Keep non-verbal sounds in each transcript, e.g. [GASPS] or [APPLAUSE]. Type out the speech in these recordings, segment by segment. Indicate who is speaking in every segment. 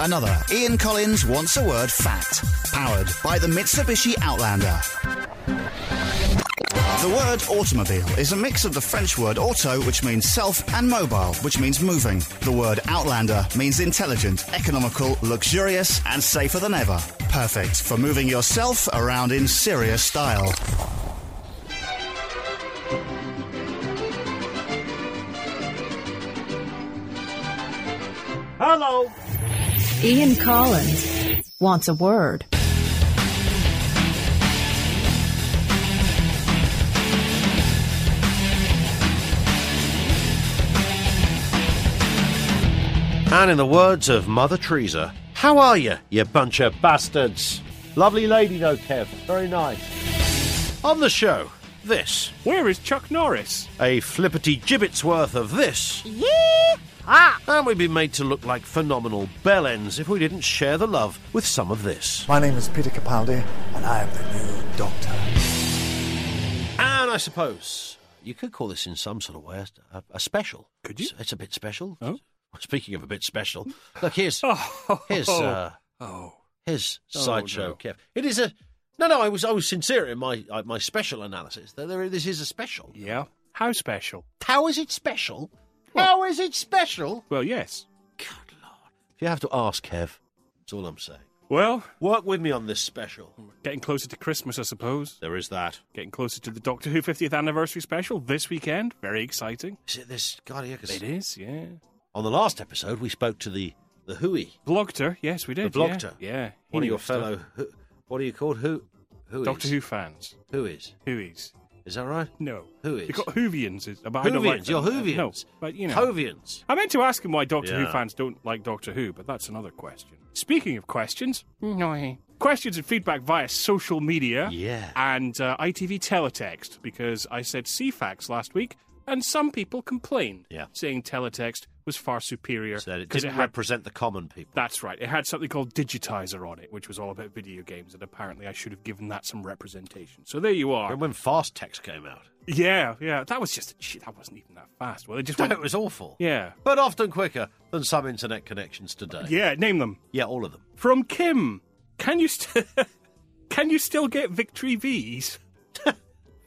Speaker 1: Another Ian Collins Wants a Word fact. Powered by the Mitsubishi Outlander. The word automobile is a mix of the French word auto, which means self, and mobile, which means moving. The word outlander means intelligent, economical, luxurious, and safer than ever. Perfect for moving yourself around in serious style.
Speaker 2: Hello.
Speaker 3: Ian Collins wants a word.
Speaker 2: And in the words of Mother Teresa, how are you, you bunch of bastards? Lovely lady, though, Kev. Very nice. On the show, this.
Speaker 4: Where is Chuck Norris?
Speaker 2: A flippity gibbet's worth of this.
Speaker 5: Ah!
Speaker 2: And we'd be made to look like phenomenal bellends if we didn't share the love with some of this.
Speaker 6: My name is Peter Capaldi, and I am the new Doctor.
Speaker 2: And I suppose you could call this in some sort of way a, a special.
Speaker 4: Could you?
Speaker 2: It's, it's a bit special.
Speaker 4: Oh. [LAUGHS]
Speaker 2: Speaking of a bit special, look here's [LAUGHS]
Speaker 4: Oh,
Speaker 2: here's uh,
Speaker 4: oh.
Speaker 2: his
Speaker 4: Oh,
Speaker 2: sideshow,
Speaker 4: no.
Speaker 2: Kev. It is a no, no. I was I was sincere in my uh, my special analysis. There, there, this is a special.
Speaker 4: Yeah. How special?
Speaker 2: How is it special? How is it special?
Speaker 4: Well, yes.
Speaker 2: Good lord! If you have to ask, Kev, that's all I'm saying.
Speaker 4: Well,
Speaker 2: Work with me on this special.
Speaker 4: getting closer to Christmas, I suppose.
Speaker 2: There is that.
Speaker 4: Getting closer to the Doctor Who 50th anniversary special this weekend. Very exciting.
Speaker 2: Is it this? God, yeah, 'cause
Speaker 4: It is, yeah.
Speaker 2: on the last episode we spoke to the the Hui,
Speaker 4: Blogter, yes, we did.
Speaker 2: The Blogter?
Speaker 4: Yeah. yeah.
Speaker 2: One of your fellow. Who, what are you called? Who? Who
Speaker 4: Doctor? Who fans.
Speaker 2: Who is?
Speaker 4: Whoies.
Speaker 2: Is that right?
Speaker 4: No.
Speaker 2: Who is?
Speaker 4: You've got Whovians, is- but I don't like
Speaker 2: You're Whovians.
Speaker 4: No, but you know.
Speaker 2: Hoovians.
Speaker 4: I meant to ask him why Doctor Who fans don't like Doctor Who, but that's another question. Speaking of questions, no. questions and feedback via social media
Speaker 2: Yeah.
Speaker 4: and uh, ITV teletext, because I said Ceefax last week, and some people complained,
Speaker 2: Yeah.
Speaker 4: saying teletext was far superior.
Speaker 2: So it didn't
Speaker 4: had-
Speaker 2: represent the common people.
Speaker 4: That's right. It had something called Digitizer on it, which was all about video games, and apparently I should have given that some representation. So there you are.
Speaker 2: Remember when fast text came out?
Speaker 4: Yeah, yeah. That was just shit. That wasn't even that fast. Well, it just
Speaker 2: No,
Speaker 4: went.
Speaker 2: it was awful.
Speaker 4: Yeah,
Speaker 2: But often quicker than some internet connections today.
Speaker 4: yeah. Name them.
Speaker 2: Yeah, all of them.
Speaker 4: From Kim. Can you st- [LAUGHS] can you still get Victory V's [LAUGHS]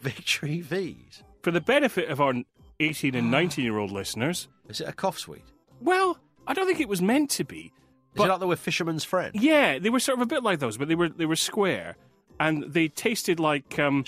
Speaker 2: Victory V's.
Speaker 4: For the benefit of our 18 and 19 year old listeners?
Speaker 2: Is it a cough sweet?
Speaker 4: Well, I don't think it was meant to be.
Speaker 2: Is
Speaker 4: But-
Speaker 2: it like they were fisherman's friend?
Speaker 4: Yeah, they were sort of a bit like those, but they were they were square, and they tasted like um.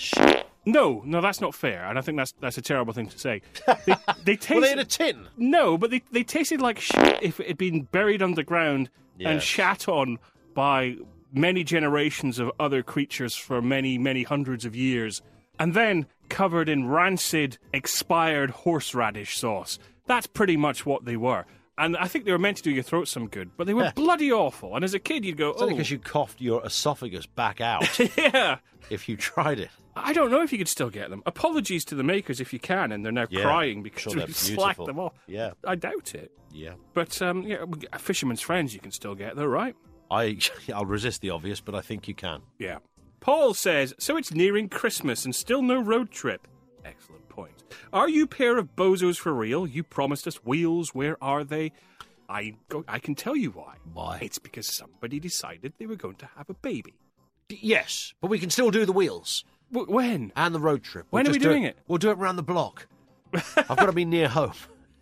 Speaker 4: No, no, that's not fair, and I think that's that's a terrible thing to say. They, [LAUGHS] they tasted
Speaker 2: Were they in a tin?
Speaker 4: no, but they they tasted like shit if it had been buried underground and
Speaker 2: Yes.
Speaker 4: shat on by many generations of other creatures for many many hundreds of years, and then covered in rancid, expired horseradish sauce. That's pretty much what they were. And I think they were meant to do your throat some good, but they were bloody awful. And as a kid, you'd go,
Speaker 2: It's
Speaker 4: "Oh,
Speaker 2: only because you coughed your esophagus back out [LAUGHS]
Speaker 4: yeah."
Speaker 2: if you tried it.
Speaker 4: I don't know if you could still get them. Apologies to the makers if you can, and they're now
Speaker 2: Yeah,
Speaker 4: crying because
Speaker 2: sure
Speaker 4: we
Speaker 2: they're
Speaker 4: slacked
Speaker 2: beautiful.
Speaker 4: them off.
Speaker 2: Yeah.
Speaker 4: I doubt it.
Speaker 2: Yeah.
Speaker 4: But um, yeah, Fisherman's Friends you can still get though, right?
Speaker 2: I, [LAUGHS] I'll resist the obvious, but I think you can.
Speaker 4: Yeah. Paul says, so it's nearing Christmas and still no road trip. Excellent point. Are you pair of bozos for real? You promised us wheels. Where are they? I go, I can tell you why.
Speaker 2: Why?
Speaker 4: It's because somebody decided they were going to have a baby.
Speaker 2: D- Yes, but we can still do the wheels
Speaker 4: W- when?
Speaker 2: and the road trip.
Speaker 4: When are we
Speaker 2: do
Speaker 4: doing it?
Speaker 2: We'll do it round the block. I've got to be near home.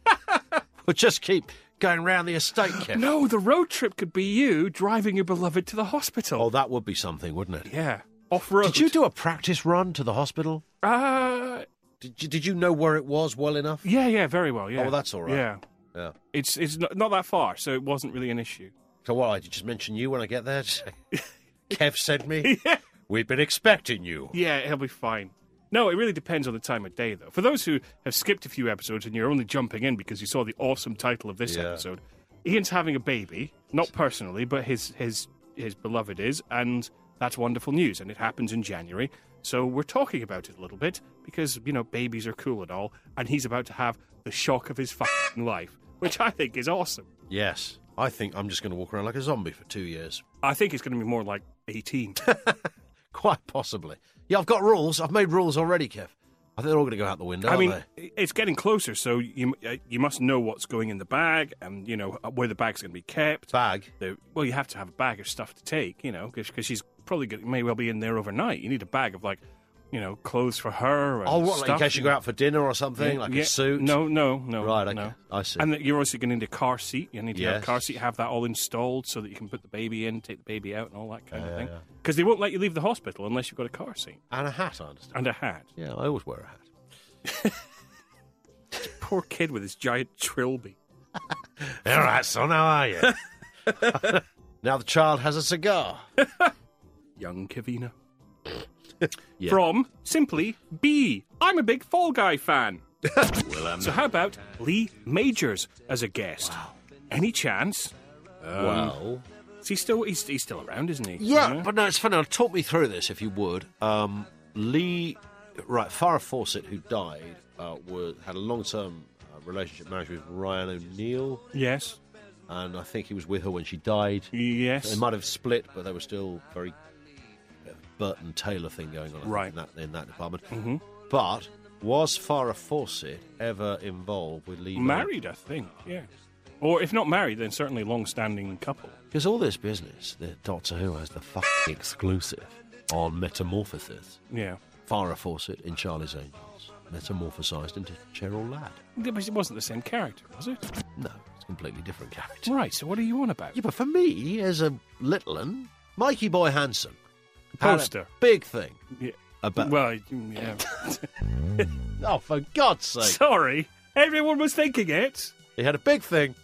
Speaker 2: [LAUGHS] we'll just keep going round the estate, Kev. [GASPS]
Speaker 4: No, the road trip could be you driving your beloved to the hospital.
Speaker 2: Oh, that would be something, wouldn't it?
Speaker 4: Yeah. Off road.
Speaker 2: Did you do a practice run to the hospital?
Speaker 4: Uh,
Speaker 2: Did you, did you know where it was well enough?
Speaker 4: yeah, yeah, very well. Yeah.
Speaker 2: Oh, well, that's all right.
Speaker 4: Yeah.
Speaker 2: Yeah.
Speaker 4: It's it's not, not that far, so it wasn't really an issue.
Speaker 2: So what? I just mention you when I get there. [LAUGHS] [LAUGHS] Kev sent me. yeah. We've been expecting you.
Speaker 4: Yeah, he'll be fine. No, it really depends on the time of day, though. For those who have skipped a few episodes and you're only jumping in because you saw the awesome title of this
Speaker 2: Yeah.
Speaker 4: episode, Ian's having a baby, not personally, but his his his beloved is, and that's wonderful news. And it happens in January, so we're talking about it a little bit because you know babies are cool and all, and he's about to have the shock of his fucking life, which I think is awesome.
Speaker 2: Yes. I think I'm just going to walk around like a zombie for two years.
Speaker 4: I think it's going to be more like eighteen. [LAUGHS]
Speaker 2: Quite possibly. Yeah, I've got rules. I've made rules already, Kev. I think they're all going to go out the window.
Speaker 4: I
Speaker 2: aren't
Speaker 4: mean,
Speaker 2: they?
Speaker 4: it's getting closer, so you uh, you must know what's going in the bag, and you know uh, where the bag's going to be kept.
Speaker 2: bag.
Speaker 4: The- well, you have to have a bag of stuff to take, you know, because she's probably gonna, may well be in there overnight. You need a bag of like, you know, clothes for her.
Speaker 2: Oh, what, like in case you go out for dinner or something, like
Speaker 4: Yeah,
Speaker 2: a suit.
Speaker 4: No, no, no.
Speaker 2: Right, okay.
Speaker 4: no.
Speaker 2: I see.
Speaker 4: And you're also going to need a car seat. You need to have a car seat, have that all installed so that you can put the baby in, take the baby out, and all that kind
Speaker 2: Yeah,
Speaker 4: of thing.
Speaker 2: yeah.
Speaker 4: Because they won't let you leave the hospital unless you've got a car seat
Speaker 2: And a hat, I understand.
Speaker 4: and a hat.
Speaker 2: Yeah, I always wear a hat. [LAUGHS]
Speaker 4: Poor kid with his giant trilby. [LAUGHS]
Speaker 2: All right, son, how are you? [LAUGHS] now the child has a cigar.
Speaker 4: Young Kavina. [LAUGHS]
Speaker 2: Yeah.
Speaker 4: From simply B. I'm a big Fall Guy fan. [LAUGHS] so how about Lee Majors as a guest? Any chance?
Speaker 2: well,
Speaker 4: Is he still he's, he's still around, isn't he?
Speaker 2: yeah, but no, it's funny. Talk me through this, if you would. Um, Lee, right, Farrah Fawcett, who died, uh, was, had a long-term uh, relationship, marriage with Ryan O'Neal,
Speaker 4: Yes.
Speaker 2: and I think he was with her when she died.
Speaker 4: Yes.
Speaker 2: They might have split, but they were still very Burton Taylor thing going on
Speaker 4: Right.
Speaker 2: in that in that department. Mm-hmm. But was Farrah Fawcett ever involved with Lee?
Speaker 4: Married, I think. Yeah. Or if not married, then certainly long-standing couple.
Speaker 2: Because all this business that Doctor Who has the fucking exclusive on Metamorphosis.
Speaker 4: Yeah.
Speaker 2: Farrah Fawcett in Charlie's Angels, metamorphosized into Cheryl Ladd.
Speaker 4: But It wasn't the same character, was it?
Speaker 2: No, it's a completely different character.
Speaker 4: Right. So what are you on about?
Speaker 2: Yeah, but for me, as a little un, Mikey Boy Hanson.
Speaker 4: Poster.
Speaker 2: Big thing.
Speaker 4: Yeah.
Speaker 2: About-
Speaker 4: Well, yeah. [LAUGHS]
Speaker 2: Oh, for God's sake.
Speaker 4: Sorry, everyone was thinking it.
Speaker 2: He had a big thing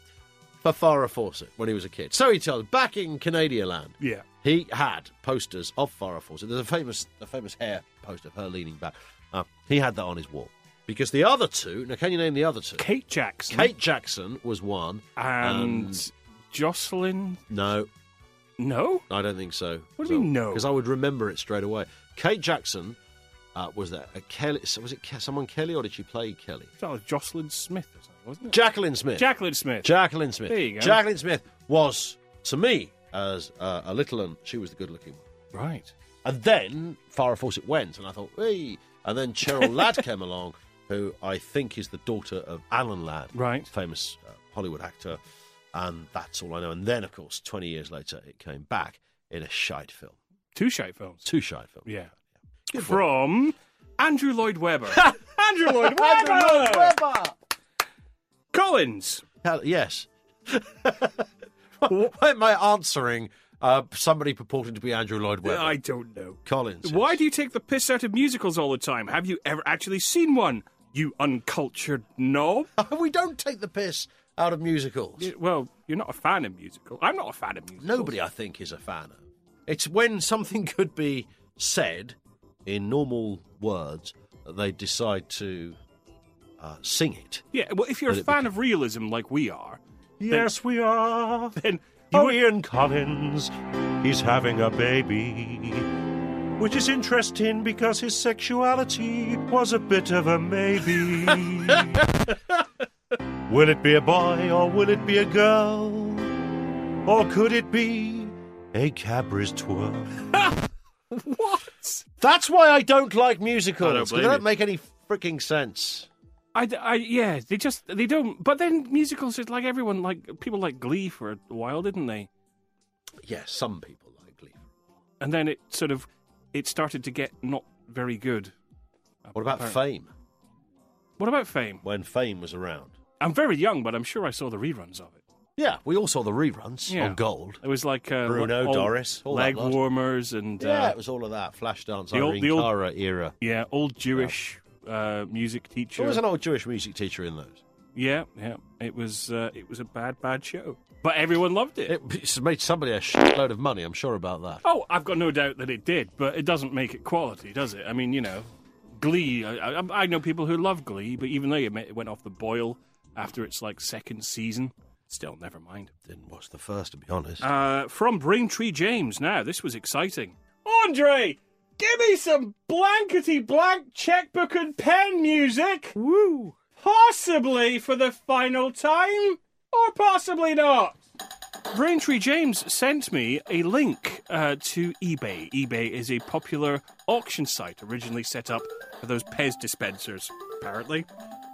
Speaker 2: for Farrah Fawcett when he was a kid. So he tells back in Canadian land,
Speaker 4: Yeah.
Speaker 2: he had posters of Farrah Fawcett. There's a famous, a famous hair poster of her leaning back. Uh, he had that on his wall because the other two. Now, can you name the other two?
Speaker 4: Kate Jackson
Speaker 2: Kate Jackson was one,
Speaker 4: and Jocelyn.
Speaker 2: no,
Speaker 4: No,
Speaker 2: I don't think so.
Speaker 4: What do you mean, no?
Speaker 2: Because I would remember it straight away. Kate Jackson uh, was that a Kelly? Was it Ke- someone Kelly or did she play Kelly?
Speaker 4: that was Jocelyn Smith or something, wasn't it?
Speaker 2: Jacqueline Smith.
Speaker 4: Jacqueline Smith.
Speaker 2: Jacqueline Smith.
Speaker 4: There you go.
Speaker 2: Jacqueline Smith was to me as uh, a little un, she was the good-looking one.
Speaker 4: right.
Speaker 2: And then Farrah Fawcett went, and I thought, hey. And then Cheryl [LAUGHS] Ladd came along, who I think is the daughter of Alan Ladd,
Speaker 4: Right.
Speaker 2: famous uh, Hollywood actor. And that's all I know. And then, of course, 20 years later, it came back in a shite film.
Speaker 4: Two shite films.
Speaker 2: Two shite films.
Speaker 4: Yeah.
Speaker 2: Good
Speaker 4: From [LAUGHS] Andrew Lloyd Webber. Andrew Lloyd Webber. Collins.
Speaker 2: Hell, yes. [LAUGHS] Why am I answering uh, somebody purporting to be Andrew Lloyd Webber?
Speaker 4: I don't know.
Speaker 2: Collins.
Speaker 4: Why do you take the piss out of musicals all the time? Have you ever actually seen one? You uncultured knob. [LAUGHS]
Speaker 2: we don't take the piss out of musicals.
Speaker 4: Yeah, well, you're not a fan of musical. I'm not a fan of musicals.
Speaker 2: Nobody, I think, is a fan of. It's when something [LAUGHS] could be said in normal words that they decide to uh, sing it.
Speaker 4: Yeah, well, if you're a
Speaker 2: But it
Speaker 4: fan of realism like we are,
Speaker 5: Yes, we are. [LAUGHS]
Speaker 4: then
Speaker 5: Oh, Ian Collins, he's having a baby. Which is interesting because his sexuality was a bit of a maybe. [LAUGHS] will it be a boy or will it be a girl? Or could it be a Cadbury's Twirl?
Speaker 4: what?
Speaker 2: That's why I don't like
Speaker 4: I
Speaker 2: musicals.
Speaker 4: don't
Speaker 2: 'cause
Speaker 4: blame
Speaker 2: they don't
Speaker 4: you.
Speaker 2: make any freaking sense.
Speaker 4: I, I, yeah, they just they don't. But then musicals is like everyone like people like Glee for a while, didn't they?
Speaker 2: Yes, some people like Glee.
Speaker 4: And then it sort of it started to get not very good.
Speaker 2: What about
Speaker 4: Apparently.
Speaker 2: Fame?
Speaker 4: What about Fame?
Speaker 2: When Fame was around.
Speaker 4: I'm very young, but I'm sure I saw the reruns of it.
Speaker 2: Yeah, we all saw the reruns
Speaker 4: Yeah.
Speaker 2: on Gold.
Speaker 4: It was like uh,
Speaker 2: Bruno,
Speaker 4: all
Speaker 2: Doris, all that
Speaker 4: leg
Speaker 2: lot.
Speaker 4: warmers, and
Speaker 2: Yeah,
Speaker 4: uh,
Speaker 2: it was all of that. Flashdance,
Speaker 4: the old-
Speaker 2: Irene
Speaker 4: the old-
Speaker 2: Cara era.
Speaker 4: yeah, old Jewish uh, music teacher.
Speaker 2: There was an old Jewish music teacher in those.
Speaker 4: Yeah, yeah. It was uh, it was a bad, bad show, but everyone loved it.
Speaker 2: It it's made somebody a shitload of money, I'm sure about that.
Speaker 4: Oh, I've got no doubt that it did, but it doesn't make it quality, does it? I mean, you know, Glee. I, I, I know people who love Glee, but even they admit it went off the boil after its like second season. Still, never mind.
Speaker 2: Didn't watch the first, to be honest.
Speaker 4: Uh, from Braintree James. Now, this was exciting. Andre, give me some blankety blank checkbook and pen music. Woo! Possibly for the final time, or possibly not. Braintree James sent me a link uh, to eBay. eBay is a popular auction site originally set up for those Pez dispensers, apparently.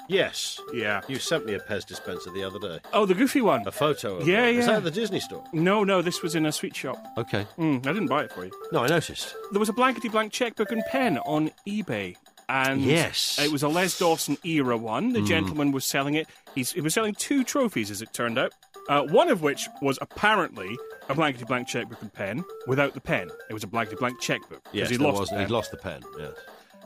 Speaker 2: Yes.
Speaker 4: Yeah.
Speaker 2: You sent me a Pez dispenser the other day.
Speaker 4: Oh, the goofy one.
Speaker 2: A photo of
Speaker 4: Yeah,
Speaker 2: it. Is
Speaker 4: yeah.
Speaker 2: that at the Disney store?
Speaker 4: No, no, this was in a sweet shop.
Speaker 2: Okay.
Speaker 4: Mm, I didn't buy it for you.
Speaker 2: No, I noticed.
Speaker 4: There was a blankety blank checkbook and pen on eBay. And
Speaker 2: Yes.
Speaker 4: it was a Les Dawson era one.
Speaker 2: Hmm.
Speaker 4: The gentleman was selling it. He's, he was selling two trophies, as it turned out. Uh, one of which was apparently a blankety blank checkbook and pen without the pen. It was a blankety blank checkbook. 'cause
Speaker 2: Yes,
Speaker 4: he
Speaker 2: there
Speaker 4: lost
Speaker 2: was.
Speaker 4: the
Speaker 2: He
Speaker 4: pen.
Speaker 2: lost the pen. Yes.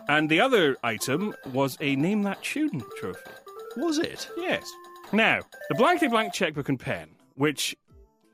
Speaker 4: And the other item was a Name That Tune trophy.
Speaker 2: Was it?
Speaker 4: Yes. Now, the blankety blank checkbook and pen, which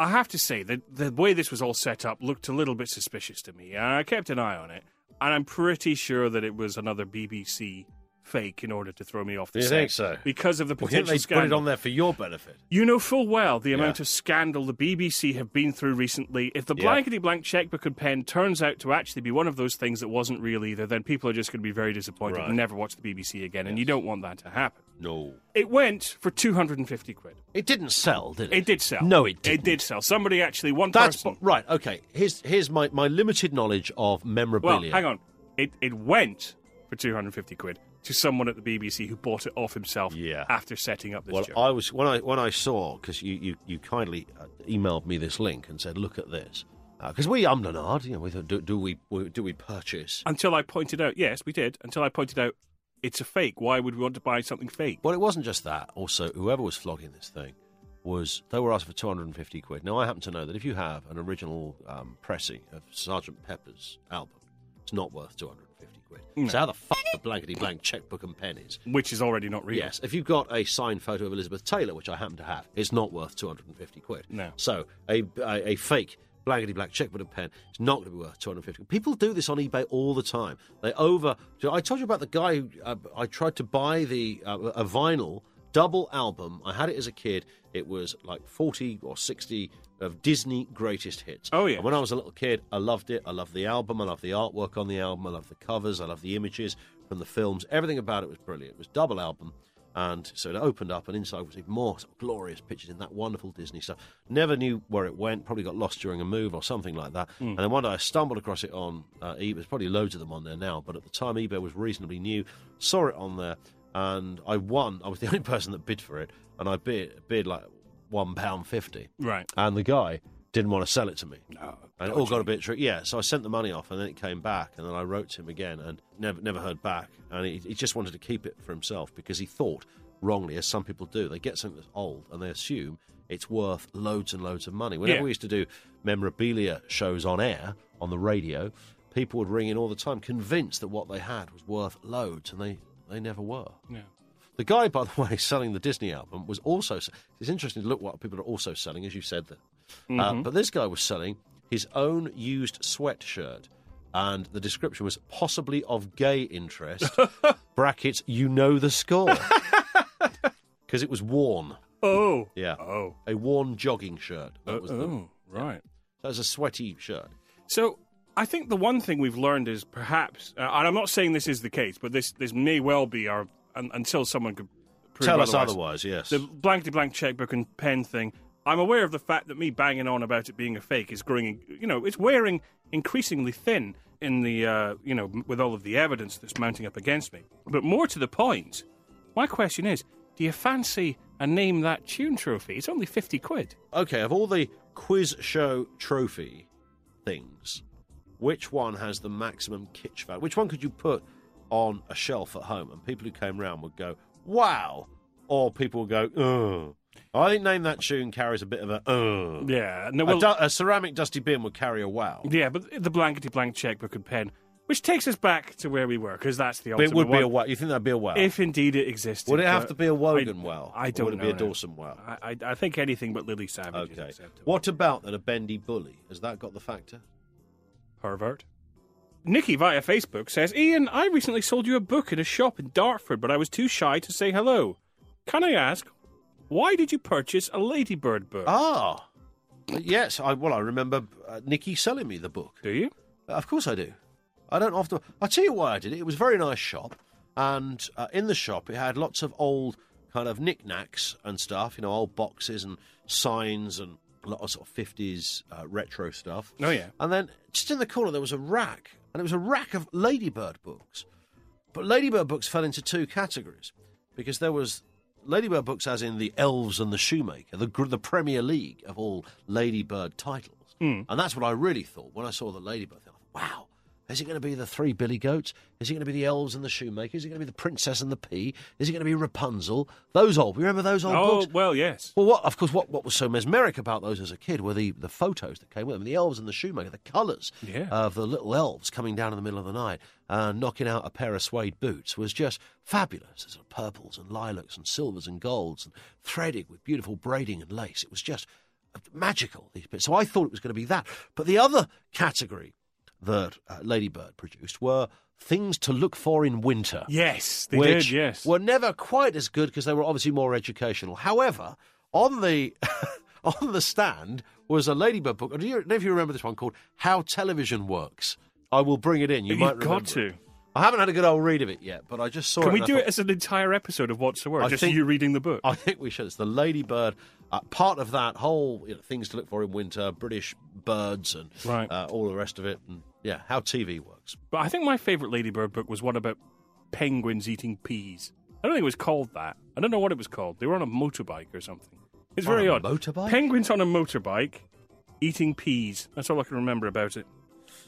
Speaker 4: I have to say, the, the way this was all set up looked a little bit suspicious to me. I kept an eye on it, and I'm pretty sure that it was another BBC fake in order to throw me off the
Speaker 2: you
Speaker 4: set.
Speaker 2: think so?
Speaker 4: Because of the potential
Speaker 2: didn't they
Speaker 4: scandal.
Speaker 2: put it on there for your benefit?
Speaker 4: You know full well the amount
Speaker 2: Yeah.
Speaker 4: of scandal the BBC have been through recently. If the blankety blank checkbook and pen turns out to actually be one of those things that wasn't real either, then people are just going to be very disappointed
Speaker 2: Right.
Speaker 4: and never watch the BBC again, and you don't want that to happen.
Speaker 2: No.
Speaker 4: It went for 250 quid.
Speaker 2: It didn't sell, did it?
Speaker 4: It did sell.
Speaker 2: No, it didn't.
Speaker 4: It did sell. Somebody actually, one
Speaker 2: That's
Speaker 4: person.
Speaker 2: right. Okay. Here's here's my, my limited knowledge of memorabilia.
Speaker 4: Well, hang on. It it went for 250 quid to someone at the BBC who bought it off himself
Speaker 2: Yeah.
Speaker 4: after setting up this
Speaker 2: Well,
Speaker 4: joke.
Speaker 2: I was when I when I saw because you, you you kindly uh, emailed me this link and said, "Look at this," because we ummed and ahed, You know, we thought, do, do we do we purchase?
Speaker 4: until I pointed out, yes, we did. Until I pointed out, it's a fake. Why would we want to buy something fake?
Speaker 2: Well, it wasn't just that. Also, whoever was flogging this thing was they were asking for 250 quid. Now, I happen to know that if you have an original um, pressing of Sergeant Pepper's album, it's not worth 250 quid. So how the fuck the blankety blank checkbook and pen is?
Speaker 4: Which is already not real.
Speaker 2: Yes, if you've got a signed photo of Elizabeth Taylor, which I happen to have, it's not worth 250 quid.
Speaker 4: No.
Speaker 2: So a, a, a fake blankety black checkbook and pen is not going to be worth 250 People do this on eBay all the time. They over. I told you about the guy who uh, I tried to buy the uh, a vinyl double album. I had it as a kid. It was like 40 or 60 of Disney greatest hits.
Speaker 4: Oh, yeah.
Speaker 2: And when I was a little kid, I loved it. I loved the album. I loved the artwork on the album. I loved the covers. I loved the images from the films. Everything about it was brilliant. It was double album. And so it opened up, and inside was even more sort of glorious pictures in that wonderful Disney stuff. Never knew where it went. Probably got lost during a move or something like that. And then one day I stumbled across it on uh, eBay. There's probably loads of them on there now, but at the time eBay was reasonably new. Saw it on there, and I won. I was the [LAUGHS] only person that bid for it, and I bid bid like one pound fifty.
Speaker 4: Right.
Speaker 2: And the guy didn't want to sell it to me.
Speaker 4: No.
Speaker 2: And it all got a bit tricky. Yeah, so I sent the money off, and then it came back, and then I wrote to him again, and never never heard back. And he, he just wanted to keep it for himself because he thought wrongly, as some people do, they get something that's old and they assume it's worth loads and loads of money. Whenever
Speaker 4: Yeah.
Speaker 2: we used to do memorabilia shows on air on the radio, people would ring in all the time, convinced that what they had was worth loads, and they they never were.
Speaker 4: Yeah.
Speaker 2: The guy, by the [LAUGHS] way, selling the Disney album was also. It's interesting to look what people are also selling, as you said there. Uh, but this guy was selling his own used sweatshirt, and the description was possibly of gay interest. [LAUGHS] brackets, you know the score. [LAUGHS] Because it was worn.
Speaker 4: Oh.
Speaker 2: Yeah.
Speaker 4: Oh.
Speaker 2: A worn jogging shirt. That was the,
Speaker 4: Oh. Right.
Speaker 2: that was a sweaty shirt.
Speaker 4: So I think the one thing we've learned is perhaps, uh, and I'm not saying this is the case, but this this may well be our un, until someone could prove
Speaker 2: Tell us
Speaker 4: otherwise.
Speaker 2: otherwise, yes.
Speaker 4: The blankety blank checkbook and pen thing. I'm aware of the fact that me banging on about it being a fake is growing. You know, it's wearing increasingly thin in the uh, you know with all of the evidence that's mounting up against me. But more to the point, my question is: Do you fancy a name that tune trophy? It's only fifty quid.
Speaker 2: Okay, of all the quiz show trophy things, which one has the maximum kitsch value? Which one could you put on a shelf at home and people who came round would go, wow? Or people would go, ugh. I think Name That Tune carries a bit of a ugh.
Speaker 4: Yeah, no,
Speaker 2: A, du- a ceramic dusty bin would carry a wow.
Speaker 4: yeah, but the blankety blank checkbook and pen, which takes us back to where we were, because that's the
Speaker 2: But
Speaker 4: ultimate
Speaker 2: it would be
Speaker 4: one.
Speaker 2: a wow. You think that'd be a wow?
Speaker 4: If indeed it existed.
Speaker 2: would it have
Speaker 4: but
Speaker 2: to be a Wogan
Speaker 4: I-
Speaker 2: wow?
Speaker 4: I don't know.
Speaker 2: would it be a. Dawson wow?
Speaker 4: I, I, I think anything but Lily Savage is
Speaker 2: Okay.
Speaker 4: acceptable.
Speaker 2: What about then a bendy bully? Has that got the factor?
Speaker 4: Pervert. Nikki via Facebook says, Ian, I recently sold you a book in a shop in Dartford, but I was too shy to say hello. Can I ask, why did you purchase a Ladybird book?
Speaker 2: Ah, yes. I well, I remember uh, Nikki selling me the book.
Speaker 4: Do you?
Speaker 2: Of course I do. I don't often. I'll tell you why I did it. It was a very nice shop, and uh, in the shop it had lots of old kind of knickknacks and stuff. You know, old boxes and signs and a lot of sort of 50s uh, retro stuff.
Speaker 4: Oh, yeah.
Speaker 2: And then just in the corner there was a rack, and it was a rack of Ladybird books. But Ladybird books fell into two categories because there was Ladybird books, as in the Elves and the Shoemaker, the the Premier League of all Ladybird titles,
Speaker 4: Hmm.
Speaker 2: and that's what I really thought when I saw the Ladybird thing. Wow. Is it going to be the three Billy Goats? Is it going to be the Elves and the Shoemaker? Is it going to be the Princess and the Pea? Is it going to be Rapunzel? Those old. You remember those old
Speaker 4: Oh,
Speaker 2: books?
Speaker 4: well, yes.
Speaker 2: Well, what, of course, what, what was so mesmeric about those as a kid were the, the photos that came with them, the elves and the shoemaker, the colours
Speaker 4: Yeah.
Speaker 2: of the little elves coming down in the middle of the night and knocking out a pair of suede boots was just fabulous. There's sort of purples and lilacs and silvers and golds and threaded with beautiful braiding and lace. It was just magical, these bits. So I thought it was going to be that. But the other category that uh, Ladybird produced were things to look for in winter
Speaker 4: Yes, they
Speaker 2: which
Speaker 4: did, yes.
Speaker 2: were never quite as good because they were obviously more educational. However, on the [LAUGHS] on the stand was a Ladybird book. Do you know if you remember this one called "How Television Works"? I will bring it in. You
Speaker 4: You've
Speaker 2: might
Speaker 4: got to.
Speaker 2: it. I haven't had a good old read of it yet, but I just saw
Speaker 4: Can
Speaker 2: it.
Speaker 4: we do
Speaker 2: thought,
Speaker 4: it as an entire episode of Wants a Word?
Speaker 2: I
Speaker 4: Just
Speaker 2: think-
Speaker 4: you reading the book.
Speaker 2: I think we should. It's the Ladybird. Uh, part of that whole you know, things to look for in winter, British birds, and
Speaker 4: Right.
Speaker 2: uh, all the rest of it, and yeah, how TV works.
Speaker 4: But I think my favourite Ladybird book was one about penguins eating peas. I don't think it was called that. I don't know what it was called. They were on a motorbike or something. It's
Speaker 2: On
Speaker 4: very odd.
Speaker 2: motorbike?
Speaker 4: Penguins on a motorbike eating peas. That's all I can remember about it.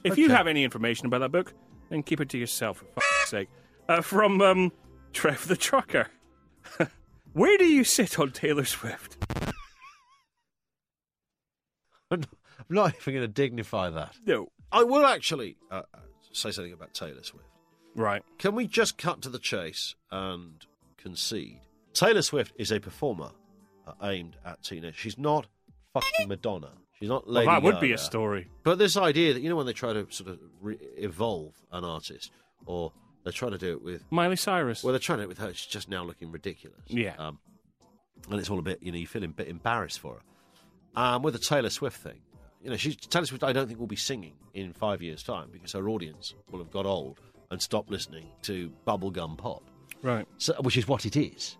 Speaker 4: If you have any information about that book, then keep it to yourself, for fuck's sake. Uh, from um, Trev the Trucker. [LAUGHS] Where do you sit on Taylor Swift? [LAUGHS]
Speaker 2: I'm not [LAUGHS] even going to dignify that.
Speaker 4: No.
Speaker 2: I will actually uh, uh, say something about Taylor Swift.
Speaker 4: Right.
Speaker 2: Can we just cut to the chase and concede? Taylor Swift is a performer uh, aimed at teenagers. She's not fucking Madonna. She's not
Speaker 4: Well,
Speaker 2: Lady
Speaker 4: that would be a story.
Speaker 2: But this idea that you know when they try to sort of re- evolve an artist, or they're trying to do it with
Speaker 4: Miley Cyrus.
Speaker 2: well, they're trying to do it with her. She's just now looking ridiculous.
Speaker 4: Yeah.
Speaker 2: Um, and it's all a bit, you know, you feel a bit embarrassed for her. Um, with the Taylor Swift thing, you know, she's Taylor Swift. I don't think will be singing in five years' time because her audience will have got old and stopped listening to bubblegum pop,
Speaker 4: right.
Speaker 2: so, which is what it is.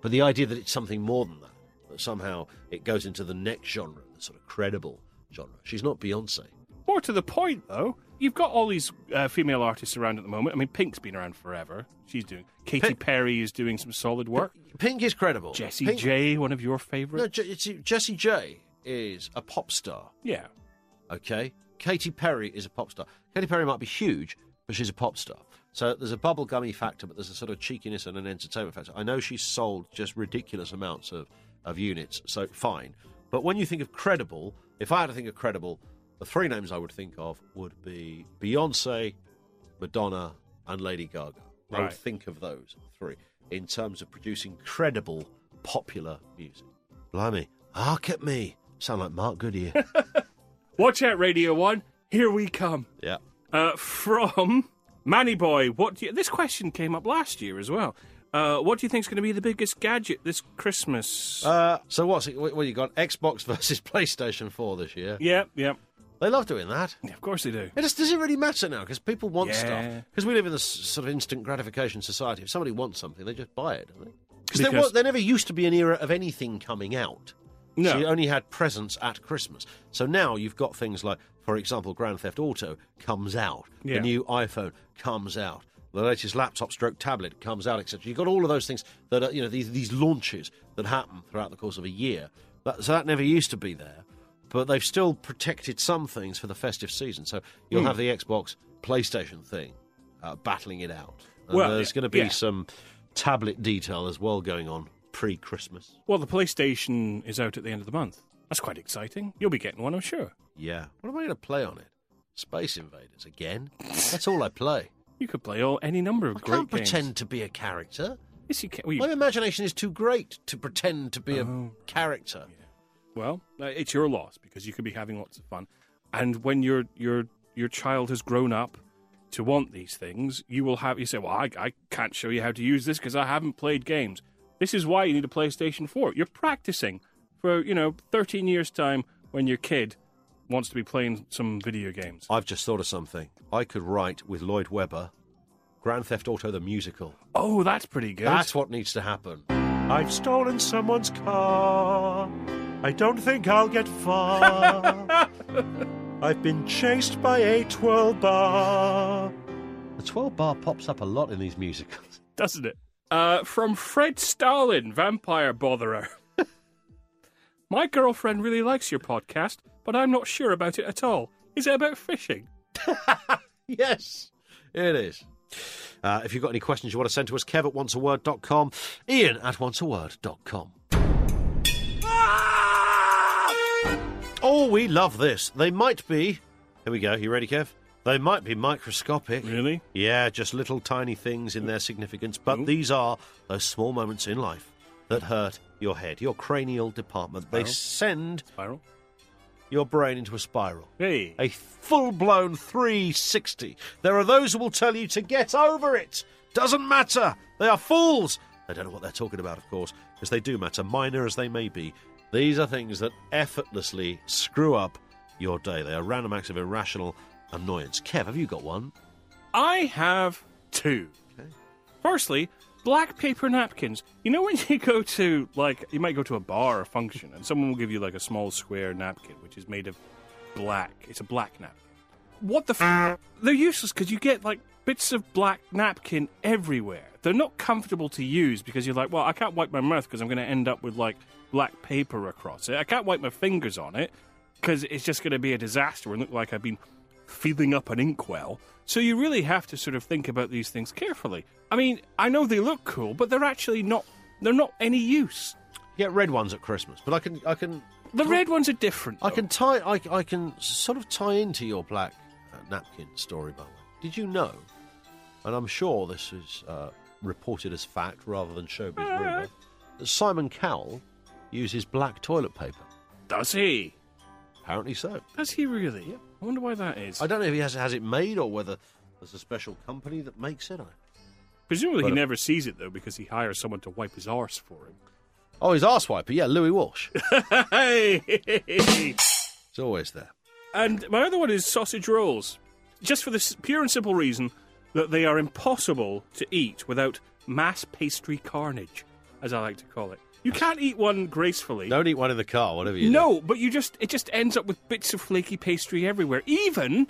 Speaker 2: But the idea that it's something more than that, that somehow it goes into the next genre, the sort of credible genre. She's not Beyonce.
Speaker 4: More to the point, though, you've got all these uh, female artists around at the moment. I mean, Pink's been around forever. She's doing. Katy
Speaker 2: Pink-
Speaker 4: Perry is doing some solid work.
Speaker 2: Pink is credible.
Speaker 4: Jessie
Speaker 2: Pink-
Speaker 4: J, one of your favourites.
Speaker 2: Je- it's- Jessie J is a pop star.
Speaker 4: yeah.
Speaker 2: Okay, Katy Perry is a pop star. Katy Perry might be huge, but she's a pop star. So there's a bubblegummy factor, but there's a sort of cheekiness and an entertainment factor. I know she's sold just ridiculous amounts of, of units, so fine. But when you think of credible, if I had to think of credible, the three names I would think of would be Beyonce, Madonna, and Lady Gaga. I would think of those three in terms of producing credible, popular music. Blimey, hark at me. Sound like Mark Goodier. [LAUGHS]
Speaker 4: Watch out, Radio One. Here we come.
Speaker 2: yeah.
Speaker 4: Uh, from Manny Boy. What do you, this question came up last year as well. Uh, what do you think is going to be the biggest gadget this Christmas?
Speaker 2: Uh, so what's it? What what you got? Xbox [LAUGHS] versus PlayStation 4 this year.
Speaker 4: yeah, yeah,
Speaker 2: They love doing that.
Speaker 4: yeah. Of course they do.
Speaker 2: It just, does it really matter now? Because people want
Speaker 4: Yeah.
Speaker 2: stuff. Because we live in this sort of instant gratification society. If somebody wants something, they just buy it, don't they? Because there, was- there never used to be an era of anything coming out.
Speaker 4: No.
Speaker 2: You only had presents at Christmas. So now you've got things like, for example, Grand Theft Auto comes out.
Speaker 4: Yeah.
Speaker 2: The new iPhone comes out. The latest laptop stroke tablet comes out, etc. You've got all of those things that are, you know, these, these launches that happen throughout the course of a year. That, so that never used to be there. But they've still protected some things for the festive season. So you'll
Speaker 4: Hmm.
Speaker 2: have the Xbox PlayStation thing uh, battling it out. And
Speaker 4: Well,
Speaker 2: there's going to be
Speaker 4: yeah.
Speaker 2: some tablet detail as well going on pre Christmas.
Speaker 4: Well, the PlayStation is out at the end of the month. That's quite exciting. You'll be getting one, I'm sure.
Speaker 2: Yeah. What am I going to play on it? Space Invaders again? That's all I play.
Speaker 4: You could play all any number of
Speaker 2: I
Speaker 4: great
Speaker 2: can't
Speaker 4: games.
Speaker 2: pretend to be a character.
Speaker 4: Yes, you can. Well, you-
Speaker 2: My imagination is too great to pretend to be
Speaker 4: Oh.
Speaker 2: a character.
Speaker 4: Well, uh, it's your loss because you could be having lots of fun, and when your your your child has grown up to want these things, you will have. You say, "Well, I, I can't show you how to use this because I haven't played games." This is why you need a PlayStation Four. You're practicing for you know 13 years time when your kid wants to be playing some video games.
Speaker 2: I've just thought of something. I could write with Lloyd Webber Grand Theft Auto the musical.
Speaker 4: Oh, that's pretty good.
Speaker 2: That's what needs to happen.
Speaker 5: I've stolen someone's car. I don't think I'll get far. [LAUGHS] I've been chased by a 12 bar.
Speaker 2: The 12 bar pops up a lot in these musicals.
Speaker 4: Doesn't it? Uh, from Fred Stalin, vampire botherer. [LAUGHS] My girlfriend really likes your podcast, but I'm not sure about it at all. Is it about fishing? [LAUGHS]
Speaker 2: Yes, it is. Uh, if you've got any questions you want to send to us, kev at wantsaword.com, ian at wantsaword.com. Oh, we love this. They might be. Here we go. You ready, Kev? They might be microscopic.
Speaker 4: Really?
Speaker 2: Yeah, just little tiny things in their significance. But these are those small moments in life that hurt your head, your cranial department. They send
Speaker 4: Spiral?
Speaker 2: your brain into a spiral.
Speaker 4: Hey.
Speaker 2: A full blown 360. There are those who will tell you to get over it. Doesn't matter. They are fools. They don't know what they're talking about, of course, because they do matter, minor as they may be. These are things that effortlessly screw up your day. They are random acts of irrational annoyance. Kev, have you got one?
Speaker 4: I have two. Firstly, black paper napkins. You know when [LAUGHS] you go to like you might go to a bar or function and someone will give you like a small square napkin which is made of black. It's a black napkin. What the f- They're useless because you get like bits of black napkin everywhere. They're not comfortable to use because you're like, well, I can't wipe my mouth because I'm going to end up with like black paper across it. I can't wipe my fingers on it because it's just going to be a disaster and look like I've been filling up an inkwell. So you really have to sort of think about these things carefully. I mean, I know they look cool, but they're actually not. They're not any use.
Speaker 2: You get red ones at Christmas, but I can, I can,
Speaker 4: The red ones are different.
Speaker 2: I
Speaker 4: though.
Speaker 2: can tie, I, I can sort of tie into your black uh, napkin story. By the way, did you know? And I'm sure this is uh, reported as fact rather than showbiz rumor. That Simon Cowell uses black toilet paper.
Speaker 4: Does he?
Speaker 2: Apparently so.
Speaker 4: Does he really? I wonder why that is.
Speaker 2: I don't know if he has, has it made or whether there's a special company that makes it. I-
Speaker 4: Presumably, he
Speaker 2: But- uh,
Speaker 4: never sees it though because he hires someone to wipe his arse for him.
Speaker 2: Oh, his arse wiper. Yeah, Louis Walsh. [LAUGHS]
Speaker 4: hey!
Speaker 2: it's always there.
Speaker 4: and my other one is sausage rolls, just for the s- pure and simple reason that they are impossible to eat without mass pastry carnage, as I like to call it. You can't eat one gracefully.
Speaker 2: Don't eat one in the car, whatever you do.
Speaker 4: No, but you just it just ends up with bits of flaky pastry everywhere. Even,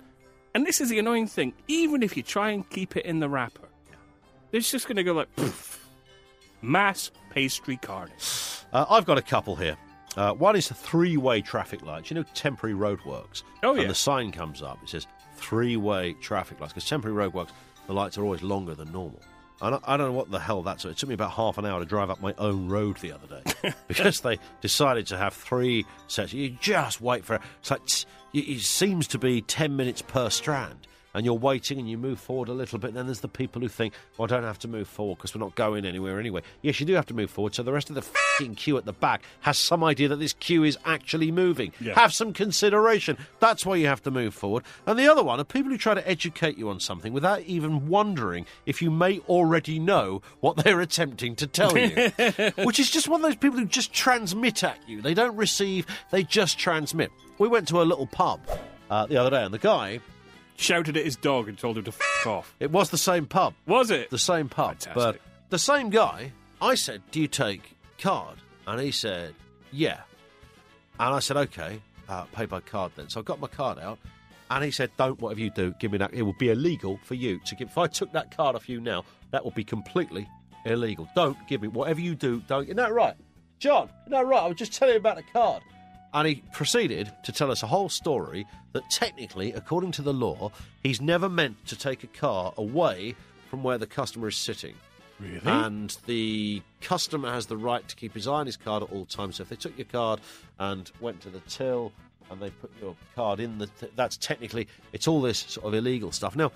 Speaker 4: and this is the annoying thing, even if you try and keep it in the wrapper, it's just going to go like poof, mass pastry carnage.
Speaker 2: Uh, I've got a couple here. Uh, one is the three-way traffic lights. You know, temporary roadworks.
Speaker 4: Oh, yeah.
Speaker 2: And the sign comes up. It says three-way traffic lights because temporary roadworks, the lights are always longer than normal. I, I don't know what the hell that's. It took me about half an hour to drive up my own road the other day [LAUGHS] because they decided to have three sets. You just wait for it. It's like tss, it it seems to be ten minutes per strand. And you're waiting and you move forward a little bit, and then there's the people who think, well, I don't have to move forward because we're not going anywhere anyway. Yes, you do have to move forward, so the rest of the fing queue at the back has some idea that this queue is actually moving.
Speaker 4: Yeah.
Speaker 2: Have some consideration. That's why you have to move forward. And the other one are people who try to educate you on something without even wondering if you may already know what they're attempting to tell you. [LAUGHS] Which is just one of those people who just transmit at you. They don't receive, they just transmit. We went to a little pub uh, the other day, and the guy,
Speaker 4: Shouted at his dog and told him to f off.
Speaker 2: it was the same pub.
Speaker 4: Was it?
Speaker 2: the same pub,
Speaker 4: Fantastic.
Speaker 2: but the same guy. I said, "Do you take card?" And he said, "Yeah." And I said, "Okay, uh, pay by card then." So I got my card out, and he said, "Don't whatever you do, give me that. It will be illegal for you to give. If I took that card off you now, that would be completely illegal. Don't give me whatever you do. Don't. Isn't that right, John? Isn't that right? I was just telling you about the card." And he proceeded to tell us a whole story that technically, according to the law, he's never meant to take a car away from where the customer is sitting.
Speaker 4: Really?
Speaker 2: And the customer has the right to keep his eye on his card at all times. So if they took your card and went to the till and they put your card in the, t- that's technically it's all this sort of illegal stuff. Now,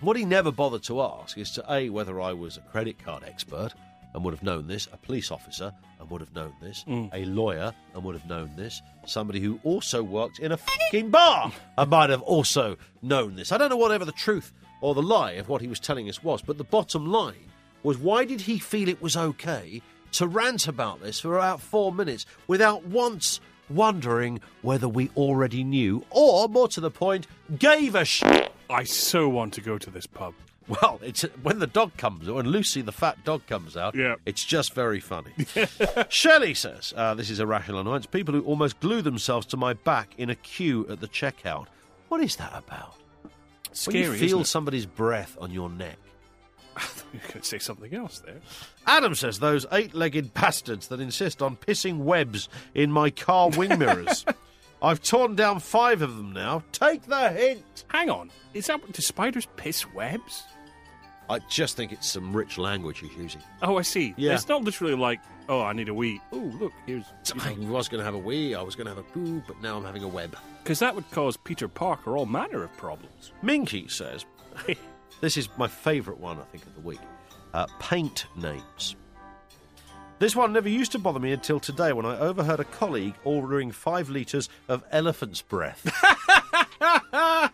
Speaker 2: what he never bothered to ask is to a whether I was a credit card expert and would have known this, a police officer and would have known this, mm. a lawyer and would have known this, somebody who also worked in a fucking bar and might have also known this. I don't know whatever the truth or the lie of what he was telling us was, but the bottom line was why did he feel it was okay to rant about this for about four minutes without once wondering whether we already knew, or more to the point, gave a shit.
Speaker 4: I so want to go to this pub.
Speaker 2: Well, it's when the dog comes, when Lucy the fat dog comes out.
Speaker 4: Yeah.
Speaker 2: it's just very funny. [LAUGHS] Shelley says, uh, "This is irrational annoyance. People who almost glue themselves to my back in a queue at the checkout. What is that about?
Speaker 4: Scary,
Speaker 2: when you feel somebody's breath on your neck." [LAUGHS]
Speaker 4: You could say something else there.
Speaker 2: Adam says those eight-legged bastards that insist on pissing webs in my car wing mirrors. [LAUGHS] I've torn down five of them now. Take the hint.
Speaker 4: Hang on, is that do spiders piss webs?
Speaker 2: I just think it's some rich language he's using.
Speaker 4: Oh, I see.
Speaker 2: Yeah.
Speaker 4: It's not literally like, oh, I need a wee. Oh, look, here's
Speaker 2: I was going to have a wee, I was going to have a poo, but now I'm having a web.
Speaker 4: because that would cause Peter Parker all manner of problems.
Speaker 2: Minky says, [LAUGHS] this is my favourite one, I think, of the week. Uh, paint names. This one never used to bother me until today when I overheard a colleague ordering five litres of elephant's breath. [LAUGHS]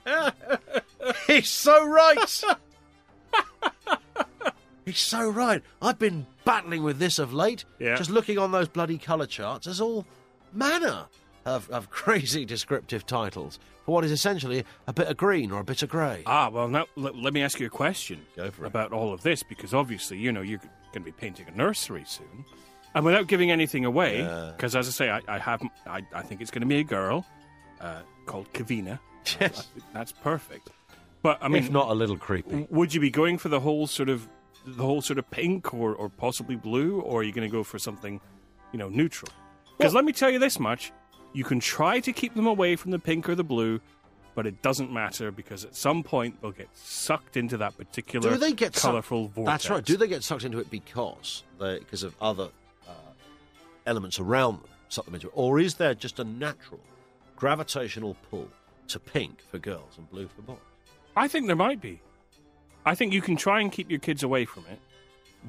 Speaker 2: He's so right! [LAUGHS] He's so right. I've been battling with this of late.
Speaker 4: Yeah.
Speaker 2: Just looking on those bloody colour charts, there's all manner of, of [LAUGHS] crazy descriptive titles for what is essentially a bit of green or a bit of grey.
Speaker 4: Ah, well, now let, let me ask you a question
Speaker 2: Go for it.
Speaker 4: about all of this because obviously, you know, you're going to be painting a nursery soon. And without giving anything away, because as I say, I, I have, I, I think it's going to be a girl uh, called Kavina.
Speaker 2: Yes.
Speaker 4: That's perfect. But I mean,
Speaker 2: if not a little creepy.
Speaker 4: would you be going for the whole sort of, the whole sort of pink or, or possibly blue, or are you going to go for something, you know, neutral? Because let me tell you this much: you can try to keep them away from the pink or the blue, but it doesn't matter because at some point they'll get sucked into that particular
Speaker 2: Do they get sucked-
Speaker 4: colourful vortex.
Speaker 2: That's right. Do they get sucked into it because they, because of other uh, elements around them suck them into it, or is there just a natural gravitational pull to pink for girls and blue for boys?
Speaker 4: I think there might be. I think you can try and keep your kids away from it,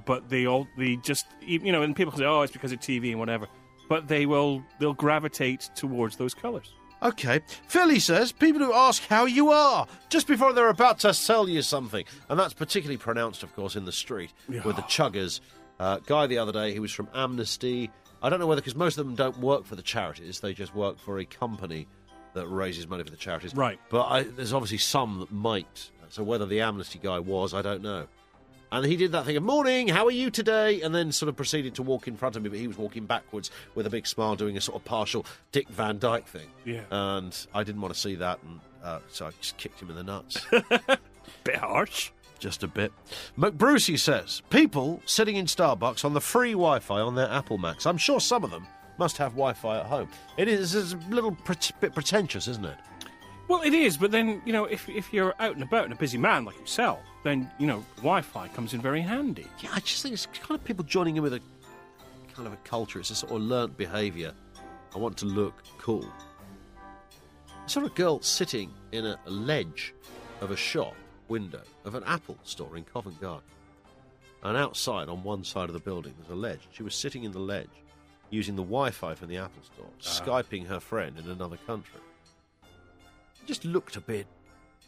Speaker 4: but they all they just you know, and people say, "Oh, it's because of TV and whatever," but they will they'll gravitate towards those colours.
Speaker 2: Okay. Philly says people who ask how you are just before they're about to sell you something. And that's particularly pronounced, of course, in the street with the chuggers. Uh, guy the other day, he was from Amnesty. I don't know whether, because most of them don't work for the charities, they just work for a company that raises money for the charities.
Speaker 4: Right.
Speaker 2: But I, there's obviously some that might. So whether the Amnesty guy was, I don't know. And he did that thing of morning, how are you today? And then sort of proceeded to walk in front of me, but he was walking backwards with a big smile, doing a sort of partial Dick Van Dyke thing.
Speaker 4: Yeah.
Speaker 2: And I didn't want to see that, and uh, so I just kicked him in the nuts. [LAUGHS]
Speaker 4: Bit harsh.
Speaker 2: just a bit. McBrucey says people sitting in Starbucks on the free Wi Fi on their Apple Macs. I'm sure some of them must have Wi Fi at home. It is a little pre- bit pretentious, isn't it?
Speaker 4: Well, it is, but then you know, if if you're out and about and a busy man like yourself, then you know, Wi-Fi comes in very handy.
Speaker 2: Yeah, I just think it's kind of people joining in with a kind of a culture. It's a sort of learnt behaviour. I want to look cool. I saw a girl sitting in a, a ledge of a shop window of an Apple store in Covent Garden. And outside, on one side of the building, there's a ledge. She was sitting in the ledge using the Wi Fi from the Apple store, ah. Skyping her friend in another country. Just looked a bit.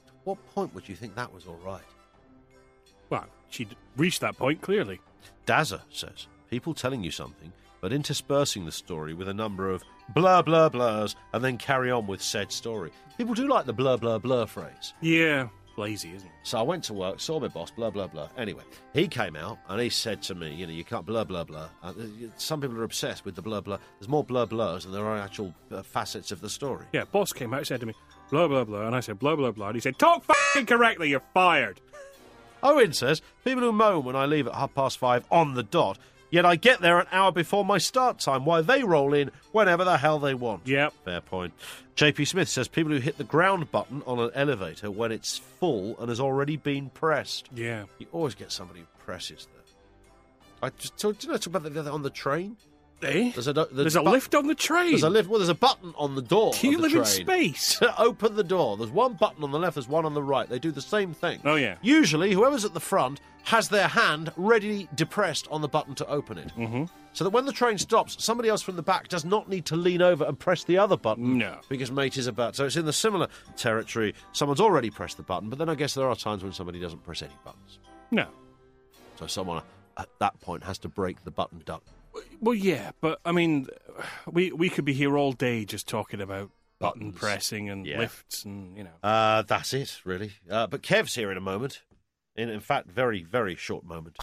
Speaker 2: At what point would you think that was all right?
Speaker 4: Well, she'd reached that point clearly.
Speaker 2: Dazza says people telling you something, but interspersing the story with a number of blah blah blahs and then carry on with said story. People do like the blah blah blah phrase.
Speaker 4: Yeah, lazy, isn't it?
Speaker 2: So I went to work, saw my boss, blah blah blah. Anyway, he came out and he said to me, you know, you can't blah blah blah. Uh, some people are obsessed with the blah blah. There's more blah blahs than there are actual uh, facets of the story.
Speaker 4: Yeah, boss came out and said to me, blah blah blah, and I said blah blah blah, and he said, talk fucking correctly, you're fired.
Speaker 2: Owen says, people who moan when I leave at half past five on the dot, yet I get there an hour before my start time, while they roll in whenever the hell they want.
Speaker 4: Yep.
Speaker 2: Fair point. JP Smith says, people who hit the ground button on an elevator when it's full and has already been pressed.
Speaker 4: Yeah.
Speaker 2: You always get somebody who presses that. I just told you know talk about that on the train.
Speaker 4: Eh?
Speaker 2: There's a, the
Speaker 4: There's a lift on the train.
Speaker 2: There's a lift. Well, there's a button on the door.
Speaker 4: Do you
Speaker 2: of the
Speaker 4: live in
Speaker 2: train.
Speaker 4: space? [LAUGHS]
Speaker 2: to open the door. There's one button on the left, there's one on the right. They do the same thing.
Speaker 4: Oh, yeah.
Speaker 2: Usually, whoever's at the front has their hand ready depressed on the button to open it. Mm-hmm. So that when the train stops, somebody else from the back does not need to lean over and press the other button.
Speaker 4: No.
Speaker 2: Because mate is about. So it's in the similar territory. Someone's already pressed the button, but then I guess there are times when somebody doesn't press any buttons.
Speaker 4: No.
Speaker 2: So someone at that point has to break the button duck.
Speaker 4: Well, yeah, but I mean, we we could be here all day just talking about button
Speaker 2: Buttons.
Speaker 4: pressing and
Speaker 2: Yeah.
Speaker 4: lifts and you know.
Speaker 2: Uh, that's it, really. Uh, but Kev's here in a moment. In, in fact, very, very short moment.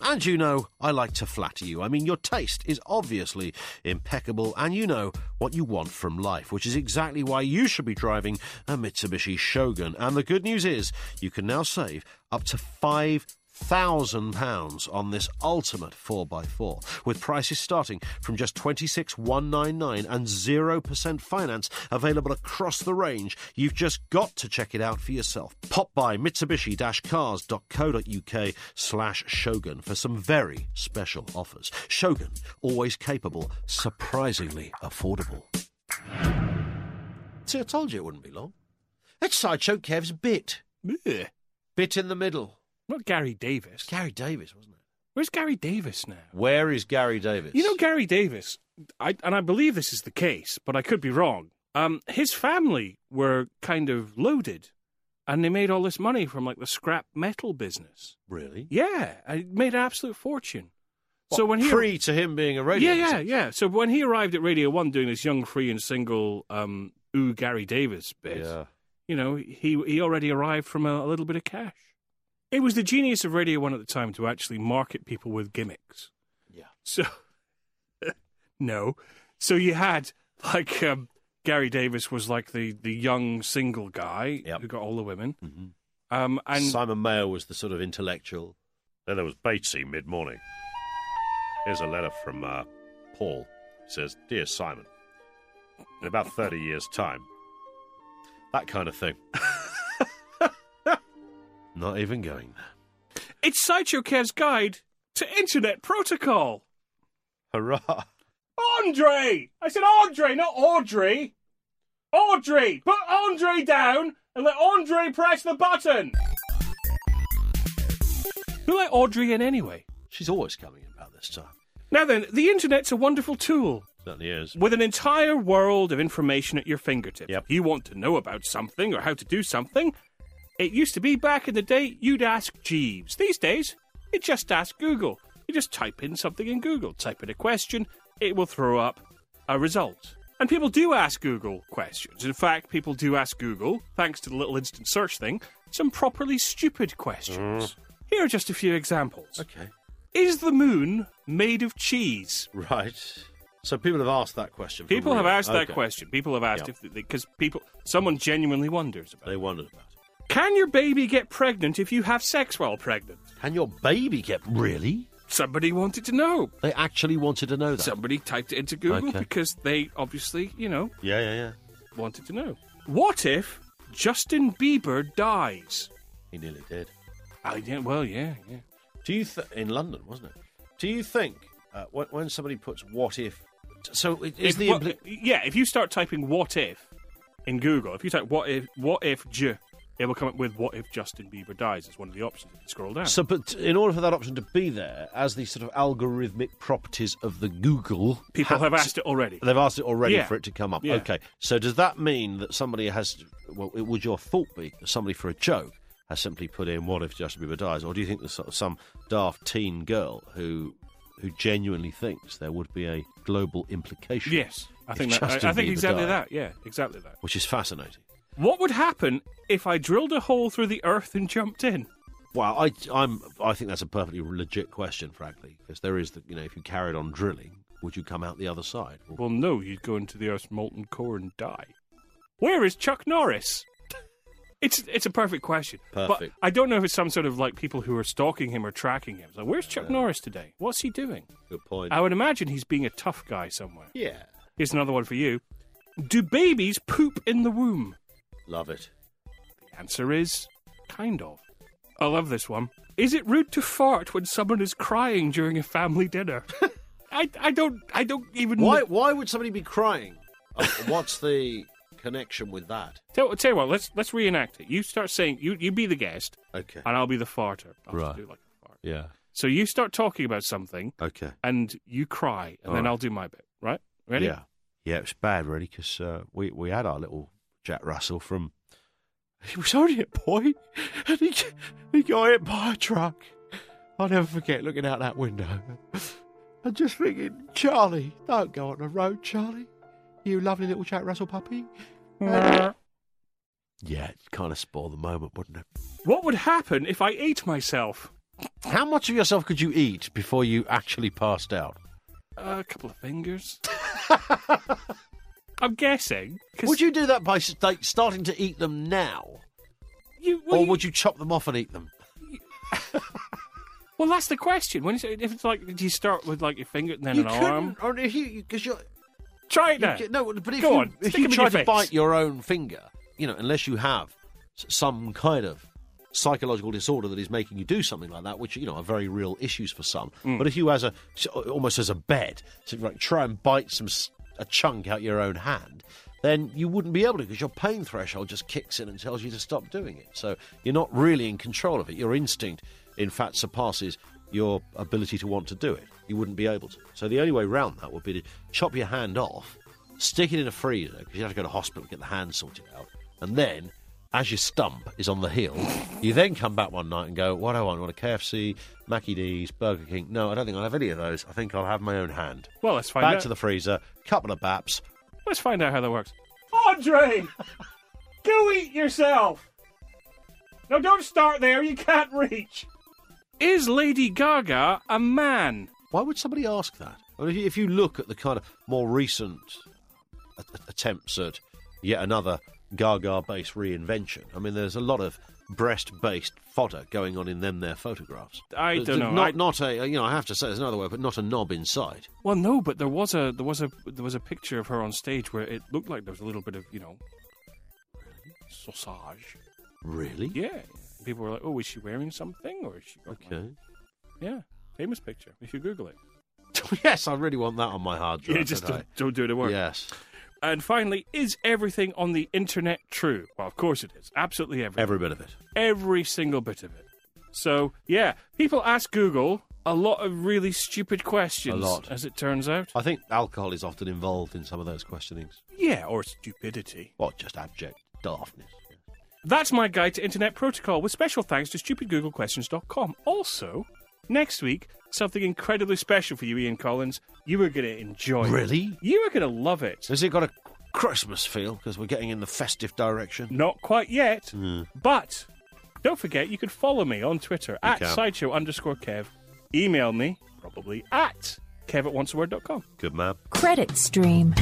Speaker 2: And you know, I like to flatter you. I mean, your taste is obviously impeccable, and you know what you want from life, which is exactly why you should be driving a Mitsubishi Shogun. And the good news is, you can now save up to five thousand pounds on this ultimate 4x4 with prices starting from just 26199 and 0% finance available across the range. You've just got to check it out for yourself. Pop by mitsubishi-cars.co.uk slash shogun for some very special offers. Shogun always capable surprisingly affordable. See i told you it wouldn't be long. It's sideshow kev's bit.
Speaker 4: Ugh.
Speaker 2: bit in the middle
Speaker 4: Not Gary Davies.
Speaker 2: Gary Davies, wasn't it?
Speaker 4: Where's Gary Davies now?
Speaker 2: Where is Gary Davies?
Speaker 4: You know Gary Davies, I, and I believe this is the case, but I could be wrong. Um, his family were kind of loaded, and they made all this money from like the scrap metal business.
Speaker 2: really?
Speaker 4: Yeah, I made an absolute fortune. so when he
Speaker 2: free to him being a radio,
Speaker 4: yeah, yeah, yeah. So when he arrived at Radio One doing this young, free, and single, um, ooh Gary Davies bit,
Speaker 2: yeah.
Speaker 4: you know, he he already arrived from a, a little bit of cash. It was the genius of Radio One at the time to actually market people with gimmicks.
Speaker 2: Yeah.
Speaker 4: So, [LAUGHS] no. So you had like um, Gary Davies was like the the young single guy
Speaker 2: Yep.
Speaker 4: who got all the women,
Speaker 2: Mhm.
Speaker 4: um, and
Speaker 2: Simon Mayo was the sort of intellectual.
Speaker 5: Then there was Batesy mid morning. Here's a letter from uh, Paul. He says, Dear Simon, in about 30 years' time,
Speaker 2: That kind of thing. [LAUGHS] Not even going there.
Speaker 4: it's Sideshow guide to Internet Protocol.
Speaker 2: Hurrah!
Speaker 4: Andre! I said Andre, not Audrey. Audrey! Put Andre down and let Andre press the button. Who let Audrey in anyway?
Speaker 2: She's always coming in about this time.
Speaker 4: Now then, the internet's a wonderful tool
Speaker 2: Certainly is.
Speaker 4: with an entire world of information at your fingertips.
Speaker 2: Yep.
Speaker 4: If you want to know about something or how to do something, it used to be back in the day you'd ask Jeeves. These days, you just ask Google. You just type in something in Google, type in a question, it will throw up a result. And people do ask Google questions. In fact, people do ask Google, thanks to the little instant search thing, some properly stupid questions. Mm. Here are just a few examples.
Speaker 2: Okay.
Speaker 4: Is the moon made of cheese?
Speaker 2: Right. So people have asked that question.
Speaker 4: People have asked that question. People have asked
Speaker 2: Yep.
Speaker 4: if because people someone genuinely wonders about.
Speaker 2: They wondered about it.
Speaker 4: Can your baby get pregnant if you have sex while pregnant?
Speaker 2: Can your baby get really?
Speaker 4: Somebody wanted to know.
Speaker 2: They actually wanted to know that.
Speaker 4: Somebody typed it into Google
Speaker 2: Okay.
Speaker 4: because they obviously, you know,
Speaker 2: yeah, yeah, yeah.
Speaker 4: wanted to know. What if Justin Bieber dies?
Speaker 2: He nearly did.
Speaker 4: I did. Well, yeah, yeah.
Speaker 2: Do you th- in London, wasn't it? Do you think uh, when, when somebody puts "what if"? So is
Speaker 4: If-
Speaker 2: the impli-
Speaker 4: yeah? If you start typing "what if" in Google, if you type "what if," "what if J," it will come up with "what if Justin Bieber dies" as one of the options. Scroll down.
Speaker 2: So, but in order for that option to be there, as the sort of algorithmic properties of the Google,
Speaker 4: People have
Speaker 2: to-
Speaker 4: asked it already.
Speaker 2: They've asked it already
Speaker 4: Yeah.
Speaker 2: for it to come up.
Speaker 4: Yeah.
Speaker 2: Okay. So does that mean that somebody has? Well, it- would your thought be that somebody for a joke has simply put in "What if Justin Bieber dies?" Or do you think there's sort of some daft teen girl who who genuinely thinks there would be a global implication?
Speaker 4: Yes, I think that, I, I think exactly
Speaker 2: died?
Speaker 4: that. Yeah, exactly that.
Speaker 2: Which is fascinating.
Speaker 4: What would happen if I drilled a hole through the earth and jumped in?
Speaker 2: Well, I, I'm, I think that's a perfectly legit question, frankly, because there is the, you know, if you carried on drilling, would you come out the other side?
Speaker 4: Well, no, you'd go into the earth's molten core and die. Where is Chuck Norris? [LAUGHS] It's it's a perfect question.
Speaker 2: Perfect.
Speaker 4: But I don't know if it's some sort of like people who are stalking him or tracking him. It's like, where's Chuck Norris today? What's he doing?
Speaker 2: Good point.
Speaker 4: I would imagine he's being a tough guy somewhere.
Speaker 2: yeah,
Speaker 4: Here's another one for you. Do babies poop in the womb?
Speaker 2: Love it.
Speaker 4: The answer is kind of. I love this one. Is it rude to fart when someone is crying during a family dinner? [LAUGHS] I, I don't I don't even
Speaker 2: Why,
Speaker 4: know.
Speaker 2: why would somebody be crying? Uh, what's the connection with that?
Speaker 4: Tell, tell you what, let's let's reenact it. You start saying you you be the guest
Speaker 2: Okay.
Speaker 4: and I'll be the farter. I'll just
Speaker 2: Right.
Speaker 4: do like a fart.
Speaker 2: Yeah.
Speaker 4: So you start talking about something
Speaker 2: Okay.
Speaker 4: and you cry and then. I'll do my bit. Right? Ready?
Speaker 2: Yeah. Yeah, it was bad, really, because uh, we, we had our little Jack Russell from. He was only a boy, and [LAUGHS] he, he got hit by a truck. I'll never forget looking out that window [LAUGHS] and just thinking, Charlie, don't go on the road, Charlie. You lovely little Jack Russell puppy. And Yeah, it kind of spoil the moment, wouldn't it?
Speaker 4: What would happen if I ate myself?
Speaker 2: How much of yourself could you eat before you actually passed out?
Speaker 4: Uh, a couple of fingers. [LAUGHS] I'm guessing. 'cause
Speaker 2: Would you do that by sta- starting to eat them now?
Speaker 4: you- well,
Speaker 2: or
Speaker 4: you-
Speaker 2: would you chop them off and eat them? [LAUGHS]
Speaker 4: Well, that's the question. When it's, if it's like, do you start with like your finger and then
Speaker 2: you
Speaker 4: an arm?
Speaker 2: or if you, because you're,
Speaker 4: Try it
Speaker 2: you
Speaker 4: now.
Speaker 2: no, but if
Speaker 4: Go
Speaker 2: you,
Speaker 4: on,
Speaker 2: if you try to
Speaker 4: face.
Speaker 2: bite your own finger, you know, unless you have some kind of psychological disorder that is making you do something like that, which you know are very real issues for some.
Speaker 4: Mm.
Speaker 2: But if you, as a almost as a bed, like, try and bite some a chunk out your own hand. Then you wouldn't be able to because your pain threshold just kicks in and tells you to stop doing it. So you're not really in control of it. Your instinct, in fact, surpasses your ability to want to do it. You wouldn't be able to. So the only way round that would be to chop your hand off, stick it in a freezer because you have to go to hospital to get the hand sorted out, and then, as your stump is on the hill, you then come back one night and go, "What do I want? I want a KFC, Mackie D's, Burger King? No, I don't think I'll have any of those. I think I'll have my own hand."
Speaker 4: Well, let's find
Speaker 2: Back
Speaker 4: out.
Speaker 2: to the freezer, couple of baps.
Speaker 4: Let's find out how that works. Andre, [LAUGHS] go eat yourself. No, don't start there. You can't reach. Is Lady Gaga a man?
Speaker 2: Why would somebody ask that? I mean, if you- look at the kind of more recent a- a- attempts at yet another Gaga-based reinvention, I mean, there's a lot of breast-based fodder going on in them their photographs.
Speaker 4: I don't know.
Speaker 2: Not,
Speaker 4: I-
Speaker 2: not a, uh, you know, I have to say, there's another word, but not a knob inside.
Speaker 4: Well, no, but there was a there was a there was a picture of her on stage where it looked like there was a little bit of you know sausage.
Speaker 2: Really?
Speaker 4: Yeah, people were like, "Oh, is she wearing something?" Or is she? like-
Speaker 2: Okay.
Speaker 4: yeah, famous picture. If you Google it, [LAUGHS]
Speaker 2: yes, I really want that on my hard drive.
Speaker 4: yeah, just
Speaker 2: don't
Speaker 4: don't, do the
Speaker 2: I?
Speaker 4: work.
Speaker 2: Yes.
Speaker 4: And finally, is everything on the internet true? Well, of course it is. Absolutely everything.
Speaker 2: Every bit of it.
Speaker 4: every single bit of it. So, yeah, people ask Google a lot of really stupid questions.
Speaker 2: A lot.
Speaker 4: As it turns out.
Speaker 2: I think alcohol is often involved in some of those questionings.
Speaker 4: Yeah, or stupidity.
Speaker 2: What, just abject daftness.
Speaker 4: That's my guide to Internet Protocol with special thanks to stupidgooglequestions.com. Also, next week, something incredibly special for you, Ian Collins. You are going to enjoy it.
Speaker 2: Really?
Speaker 4: You are going to love it.
Speaker 2: Has it got a Christmas feel? Because we're getting in the festive direction.
Speaker 4: Not quite yet,
Speaker 2: Hmm.
Speaker 4: but don't forget you can follow me on Twitter at
Speaker 2: can.
Speaker 4: sideshow underscore kev. Email me, probably at kev at wantsaword.com.
Speaker 2: Good man.
Speaker 3: Credit stream.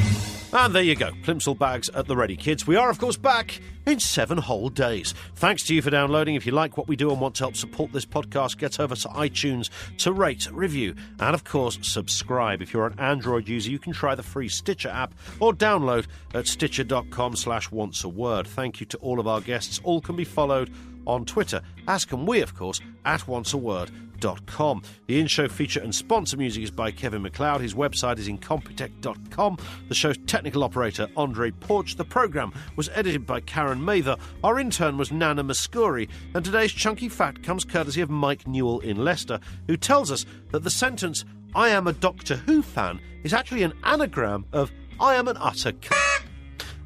Speaker 2: And there you go, Plimsoll bags at the ready, kids. We are, of course, back in seven whole days. Thanks to you for downloading. If you like what we do and want to help support this podcast, get over to iTunes to rate, review, and, of course, subscribe. If you're an Android user, you can try the free Stitcher app or download at stitcher.com slash wants a word. Thank you to all of our guests. All can be followed on Twitter, as can we, of course, at wantsaword.com. The in show feature and sponsor music is by Kevin MacLeod. His website is incompetech.com. The show's technical operator, Andre Porch. The programme was edited by Karen Mather. Our intern was Nana Mouskouri. And today's chunky fact comes courtesy of Mike Newell in Leicester, who tells us that the sentence, I am a Doctor Who fan, is actually an anagram of I am an utter c. [LAUGHS]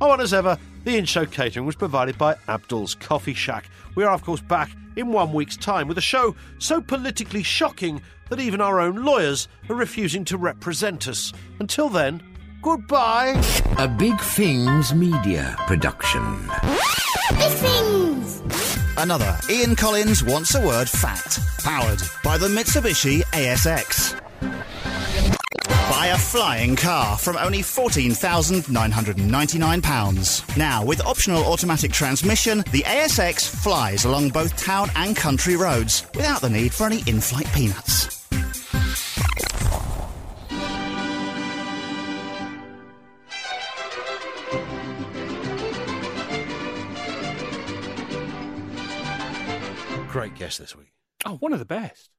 Speaker 2: Oh, and as ever, the in show catering was provided by Abdul's Coffee Shack. We are, of course, back in one week's time with a show so politically shocking that even our own lawyers are refusing to represent us. Until then, goodbye.
Speaker 7: A Big Things Media production. Big Things!
Speaker 1: Another Ian Collins Wants a Word fact. Powered by the Mitsubishi ASX. Buy a flying car from only £14,999. Now, with optional automatic transmission, the ASX flies along both town and country roads without the need for any in flight peanuts.
Speaker 2: Great guest this week.
Speaker 4: Oh, one of the best.